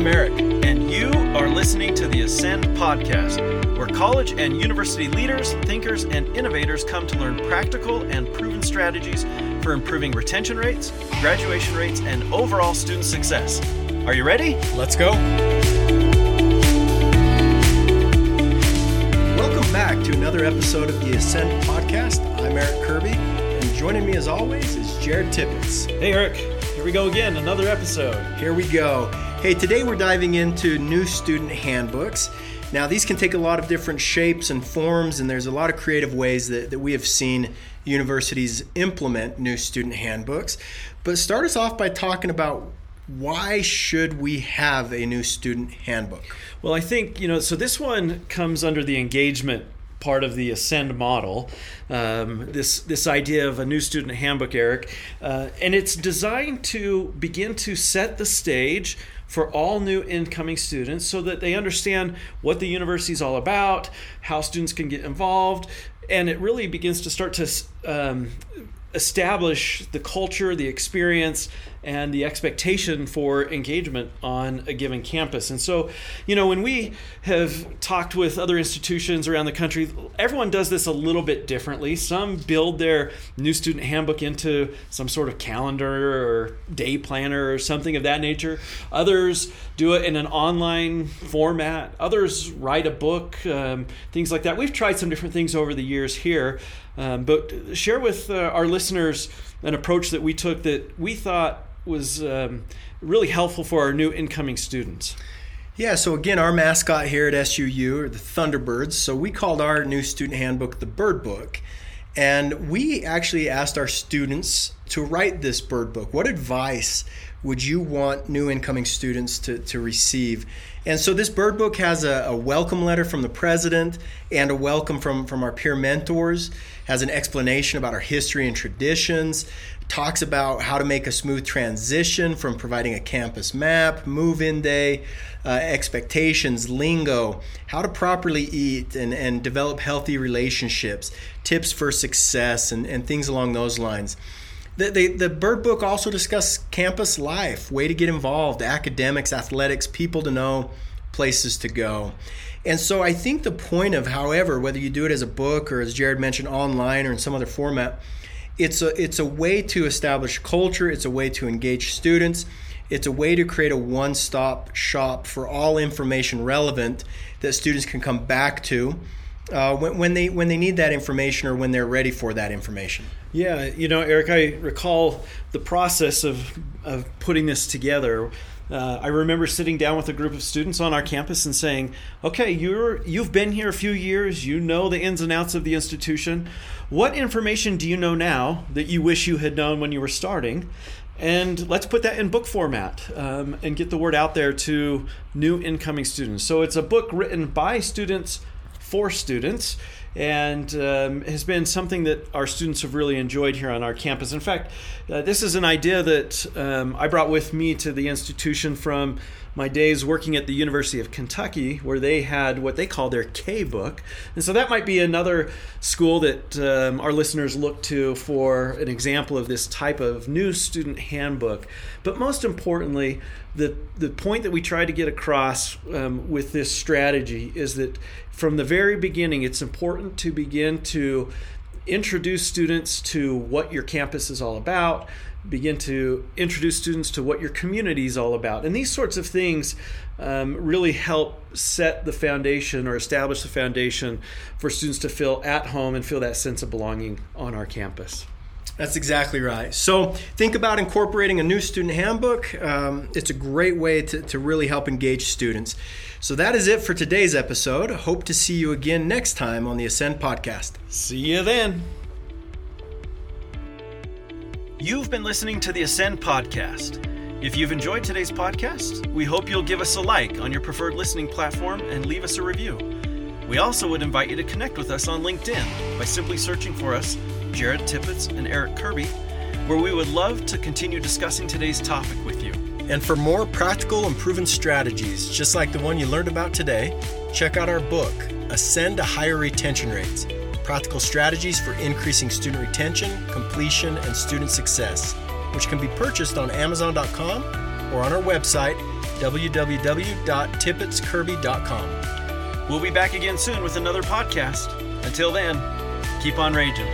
I'm Eric. And you are listening to the Ascend Podcast, where college and university leaders, thinkers, and innovators come to learn practical and proven strategies for improving retention rates, graduation rates, and overall student success. Are you ready? Let's go. Welcome back to another episode of the Ascend Podcast. I'm Eric Kirby, and joining me as always is Jared Tippets. Hey, Eric. Here we go again, another episode. Here we go. Hey, today we're diving into new student handbooks. Now, these can take a lot of different shapes and forms, and there's a lot of creative ways that, that we have seen universities implement new student handbooks. But start us off by talking about why should we have a new student handbook? Well, I think, you know, so this one comes under the engagement part of the Ascend model. Um, this this idea of a new student handbook, Eric, uh, and it's designed to begin to set the stage for all new incoming students so that they understand what the university is all about, how students can get involved, and it really begins to start to um, establish the culture, the experience, and the expectation for engagement on a given campus. And so, you know, when we have talked with other institutions around the country, everyone does this a little bit differently. Some build their new student handbook into some sort of calendar or day planner or something of that nature. Others do it in an online format. Others write a book, um, things like that. We've tried some different things over the years here. Um, but share with uh, our listeners an approach that we took that we thought was um, really helpful for our new incoming students. Yeah, so again, our mascot here at SUU are the Thunderbirds. So we called our new student handbook the Bird Book. And we actually asked our students to write this bird book. What advice would you want new incoming students to, to receive? And so this bird book has a, a, welcome letter from the president and a welcome from, from our peer mentors, has an explanation about our history and traditions, talks about how to make a smooth transition from providing a campus map, move in day, uh, expectations, lingo, how to properly eat and, and develop healthy relationships, tips for success, and, and things along those lines. The, the, the Bird Book also discusses campus life, way to get involved, academics, athletics, people to know, places to go. And so I think the point of, however, whether you do it as a book or as Jared mentioned, online or in some other format, it's a it's a way to establish culture. It's a way to engage students. It's a way to create a one-stop shop for all information relevant that students can come back to uh, when, when they when they need that information or when they're ready for that information. Yeah, you know, Eric, I recall the process of of putting this together. Uh, I remember sitting down with a group of students on our campus and saying, "Okay, you're you've been here a few years. You know the ins and outs of the institution. What information do you know now that you wish you had known when you were starting?" And let's put that in book format um, and get the word out there to new incoming students. So it's a book written by students for students and um, has been something that our students have really enjoyed here on our campus. In fact, uh, this is an idea that um, I brought with me to the institution from my days working at the University of Kentucky, where they had what they call their K book. And so that might be another school that um, our listeners look to for an example of this type of new student handbook. But most importantly, the, the point that we try to get across um, with this strategy is that from the very beginning, it's important to begin to introduce students to what your campus is all about begin to introduce students to what your community is all about. And these sorts of things um, really help set the foundation or establish the foundation for students to feel at home and feel that sense of belonging on our campus. That's exactly right. So think about incorporating a new student handbook. Um, it's a great way to, to really help engage students. So that is it for today's episode. Hope to see you again next time on the Ascend podcast. See you then. You've been listening to the Ascend podcast. If you've enjoyed today's podcast, we hope you'll give us a like on your preferred listening platform and leave us a review. We also would invite you to connect with us on LinkedIn by simply searching for us, Jared Tippets and Eric Kirby, where we would love to continue discussing today's topic with you. And for more practical and proven strategies, just like the one you learned about today, check out our book, Ascend to Higher Retention Rates practical strategies for increasing student retention, completion, and student success, which can be purchased on Amazon.com or on our website, www.tippetskirby.com. We'll be back again soon with another podcast. Until then, keep on ranging.